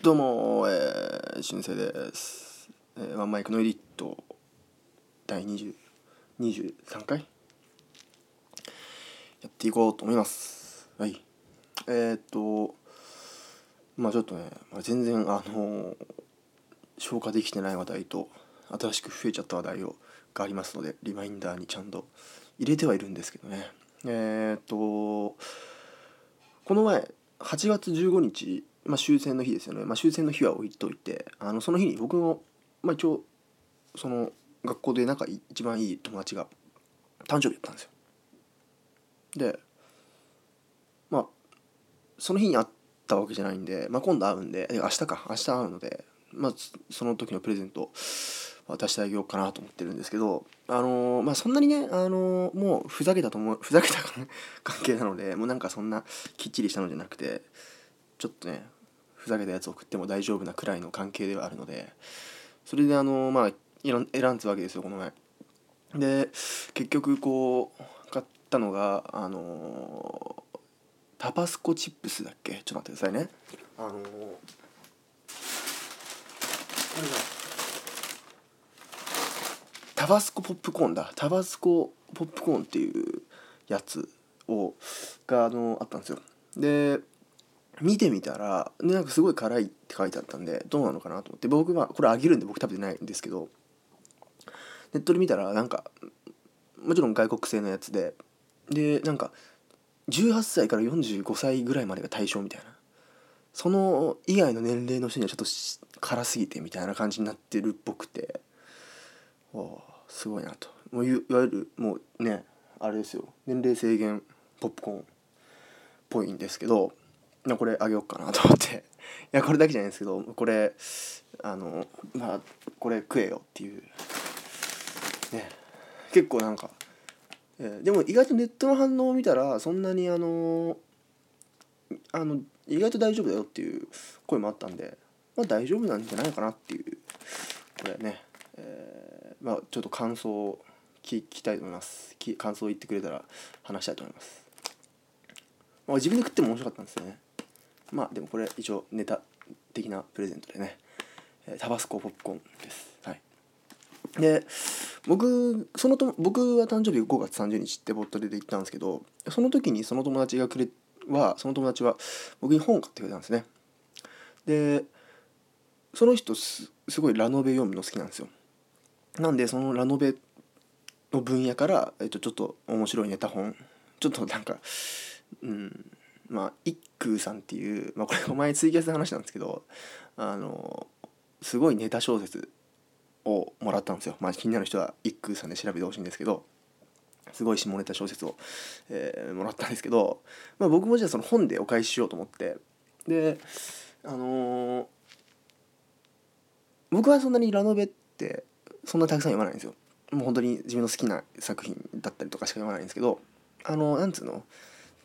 どうも、えー、新生です、えーワンマイクのエディット第20 23回？やっていこうと思います。はい。えー、っとまあちょっとね、まあ、全然あのー消化できてない話題と新しく増えちゃった話題をがありますのでリマインダーにちゃんと入れてはいるんですけどね。えー、っとこの前8月15日、まあ、終戦の日ですよね、まあ、終戦の日は置いといてあのその日に僕の、まあ、一応その学校で仲一番いい友達が誕生日だったんですよ。でまあその日に会ったわけじゃないんで、まあ、今度会うんでえ明日か。明日会うので、まあ、その時のプレゼント渡してあげようかなと思ってるんですけどあのーまあそんなにね、あのーもうふざけたと思うふざけた関係なのでもうなんかそんなきっちりしたのじゃなくてちょっとねふざけたやつを送っても大丈夫なくらいの関係ではあるのでそれであのまあ選ん選んだわけですよこの前。で結局こう買ったのがあのタバスコチップスだっけ？ちょっと待ってくださいね。あのーこれだタバスコポップコーンだ。タバスコポップコーンっていうやつをがあのあったんですよ。で見てみたらでなんかすごい辛いって書いてあったんでどうなのかなと思って僕はこれあげるんで僕食べてないんですけどネットで見たらなんかもちろん外国製のやつででなんか18歳から45歳ぐらいまでが対象みたいな。その以外の年齢の人にはちょっと辛すぎてみたいな感じになってるっぽくておすごいなと。もういわゆるもうねあれですよ。年齢制限ポップコーンっぽいんですけどこれあげようかなと思って。いやこれだけじゃないんですけどこれあのまあこれ食えよっていう。ね。結構なんか、えーでも意外とネットの反応を見たらそんなにあのあの意外と大丈夫だよっていう声もあったんでまあ大丈夫なんじゃないかなっていう。これね、えーまあちょっと感想を聞きたいと思います。感想を言ってくれたら話したいと思います、まあ、自分で食っても面白かったんですよね。まあでもこれ一応ネタ的なプレゼントでね、えータバスコポップコーンです。はい。で僕そのと僕は誕生日5月30日ってボットで言ったんですけどその時にその友達がくれはその友達は僕に本を買ってくれたんですね。でその人すすごいラノベ読むの好きなんですよ。なんでそのラノベの分野から、えっと、ちょっと面白いネタ本ちょっとなんかうんまあ一空さんっていう、まあ、これお前ツイキャスで話したんですけどあのすごいネタ小説をもらったんですよ、まあ、気になる人は一空さんで調べてほしいんですけどすごい下ネタ小説を、えーもらったんですけど、まあ、僕もじゃあその本でお返ししようと思ってであのー僕はそんなにラノベってそんなたくさん読まないんですよ。もう本当に自分の好きな作品だったりとかしか読まないんですけどあのなんつうの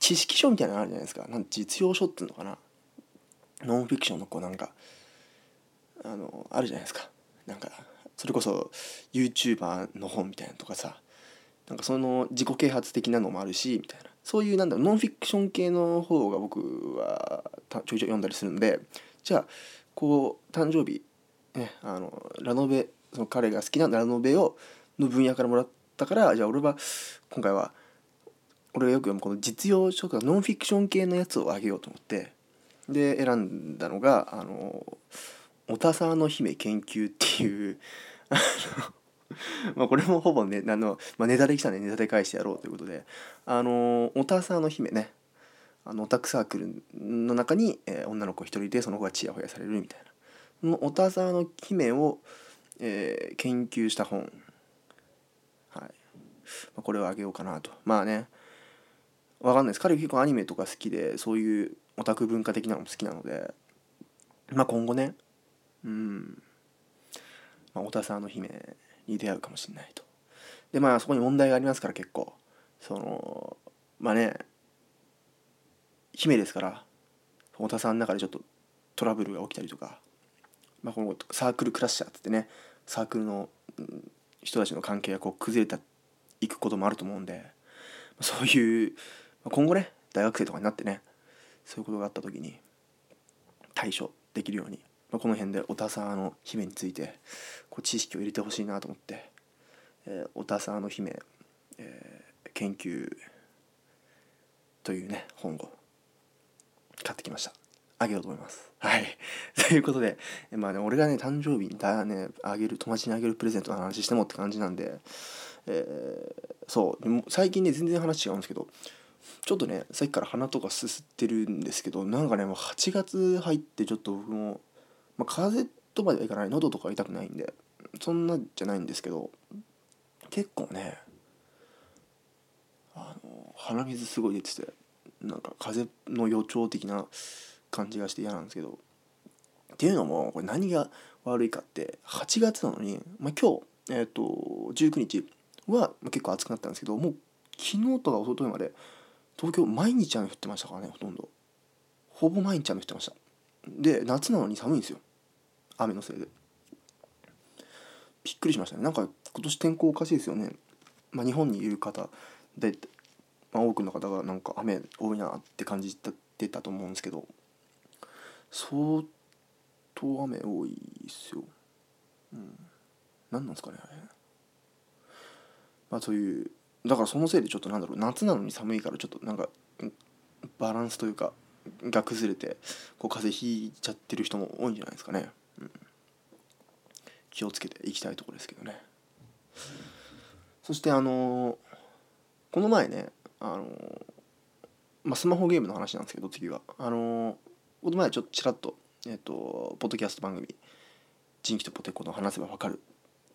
知識書みたいなのあるじゃないですか。なん実用書っていうのかな。ノンフィクションのこうなんかあのあるじゃないですか。なんかそれこそ YouTuber の本みたいなとかさなんかその自己啓発的なのもあるしみたいな。そういうなんだろうノンフィクション系の方が僕はちょいちょい読んだりするんでじゃあこう誕生日ねあのラノベその彼が好きなラノベをの分野からもらったからじゃあ俺は今回は俺がよく読むこの実用書とかノンフィクション系のやつをあげようと思ってで選んだのがあの「おたさの姫研究」っていう まあこれもほぼねあの、まあ、ネタできたんでネタで返してやろうということであのおたさの姫ねあのオタクサークルの中に、えー女の子一人でその子がチヤホヤされるみたいな。そのおたさの姫を、えー研究した本。はい、まあ、これをあげようかなと。まあねわかんないです。彼結構アニメとか好きでそういうオタク文化的なのも好きなので。まあ今後ね。うん。まあ、おたさの姫に出会うかもしれないと。でまあそこに問題がありますから結構。そのまあね。姫ですからおたさんの中でちょっとトラブルが起きたりとか、まあ、このサークルクラッシャーっつってね。サークルの人たちの関係がこう崩れていくこともあると思うんで。そういう今後ね大学生とかになってねそういうことがあった時に対処できるように、まあ、この辺でオタサーの姫についてこう知識を入れてほしいなと思って「えー、オタサーの姫、えー、研究」というね本を買ってきました。あげようと思います。はい。ということでまあね俺がね誕生日にだねあげる友達にあげるプレゼントの話してもって感じなんでえー、そう。最近ね全然話違うんですけどちょっとねさっきから鼻とかすすってるんですけどなんかねもう8月入ってちょっと僕も、まあ、風邪とまではいかない喉とか痛くないんでそんなじゃないんですけど結構ねあの鼻水すごい出ててなんか風邪の予兆的な感じがして嫌なんですけどっていうのもこれ何が悪いかって8月なのに、まあ、今日、えーと、19日は結構暑くなったんですけどもう昨日とか一昨日まで東京毎日雨降ってましたからねほとんど。ほぼ毎日雨降ってました。で夏なのに寒いんですよ。雨のせいで。びっくりしましたね。なんか今年天候おかしいですよね。まあ日本にいる方で、まあ、多くの方がなんか雨多いなって感じてたと思うんですけど。相当雨多いっすよ。うん。何なんですかねあれ。まあそういうだからそのせいでちょっとなんだろう夏なのに寒いからちょっとなんかバランスというかが崩れてこう風邪ひいちゃってる人も多いんじゃないですかね、うん、気をつけていきたいところですけどね。そしてあのー、この前ねあのー、まあ、スマホゲームの話なんですけど次は。あのー、この前ちょっとちらっとえっ、とポッドキャスト番組「人気とポテコの話せばわかる」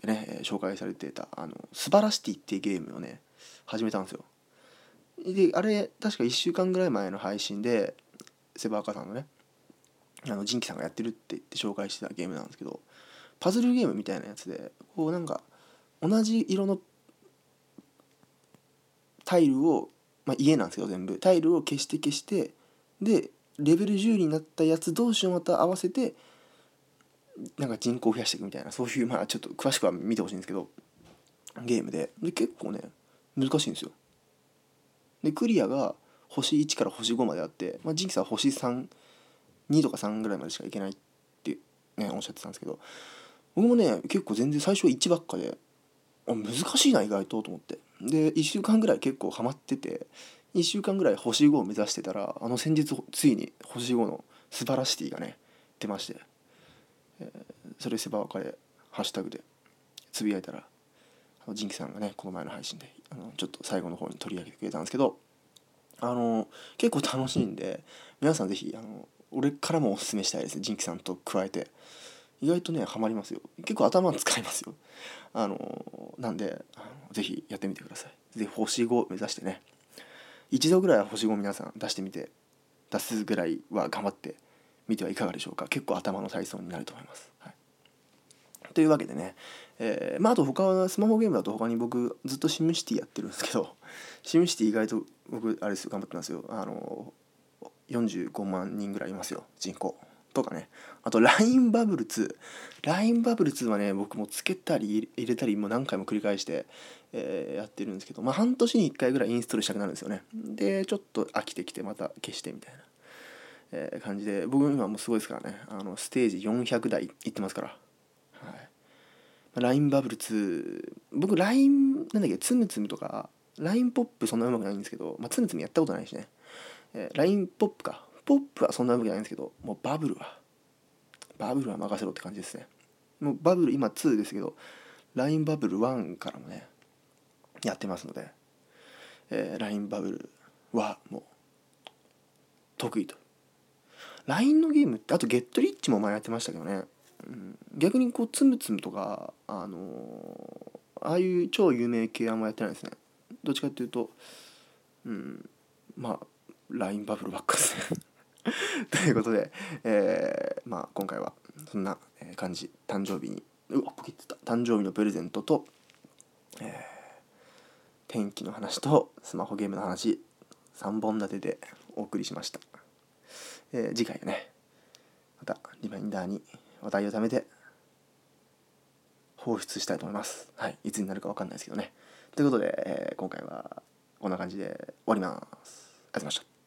でね、紹介されてたあの「スバラシティ」っていうゲームをね始めたんですよ。であれ確か1週間ぐらい前の配信でセバーカさんのねあのジンキさんがやってるって言って紹介してたゲームなんですけどパズルゲームみたいなやつでこうなんか同じ色のタイルを、まあ、家なんですけど全部。タイルを消して消してでレベル10になったやつ同士をまた合わせてなんか人口を増やしていくみたいなそういうまあちょっと詳しくは見てほしいんですけどゲームで。で結構ね難しいんですよ。でクリアが星1から星5まであって、まあ、ジンキさんは星32とか3ぐらいまでしかいけないってねおっしゃってたんですけど僕もね結構全然最初は1ばっかであ難しいな意外とと思って。で1週間ぐらい結構ハマってて1週間ぐらい星5を目指してたらあの先日ついに星5のスバラシティがね出まして、えー、それセバーカでハッシュタグでつぶやいたらジンキさんがねこの前の配信であのちょっと最後の方に取り上げてくれたんですけどあの結構楽しいんで皆さん是非あの俺からもおすすめしたいですねジンキさんと加えて。意外とねハマりますよ。結構頭使いますよ。あのなんであのぜひやってみてください。ぜひ星5目指してね。一度ぐらいは星5皆さん出してみて出すぐらいは頑張ってみてはいかがでしょうか。結構頭の体操になると思います、はい、というわけでね、えー、まああと他はスマホゲームだと他に僕ずっとシムシティやってるんですけど。シムシティ意外と僕あれですよ頑張ってますよ。あの45万人ぐらいいますよ。人口とかね。あと LINE バブル 2LINE バブル2はね僕もつけたり入れたりもう何回も繰り返して、えー、やってるんですけど。まあ半年に1回ぐらいインストールしたくなるんですよね。でちょっと飽きてきてまた消してみたいな、え、感じで。僕今もうすごいですからね。あのステージ400台いってますから。LINE バブル2僕 LINE なんだっけつむつむとか LINE ポップそんなうまくないんですけど、まあ、つむつむやったことないしね、えー、LINE ポップか。ポップはそんなわけじゃないんですけどもうバブルはバブルは任せろって感じですね。もうバブル今2ですけど LINE バブル1からもねやってますので、えー、LINE バブルはもう得意と。LINE のゲームってあとゲットリッチも前やってましたけどね、逆にこうつむつむとかあのー、ああいう超有名系あんまやってないですね。どっちかっていうとうんまあ LINE バブルばっかですね。ということで、えー、まあ今回はそんな感じ。誕生日にうわポキッと誕生日のプレゼントと、えー、天気の話とスマホゲームの話3本立てでお送りしました、えー、次回はねまたリマインダーに話題を貯めて放出したいと思います。はい。いつになるか分かんないですけどね。ということで、えー、今回はこんな感じで終わります。ありがとうございました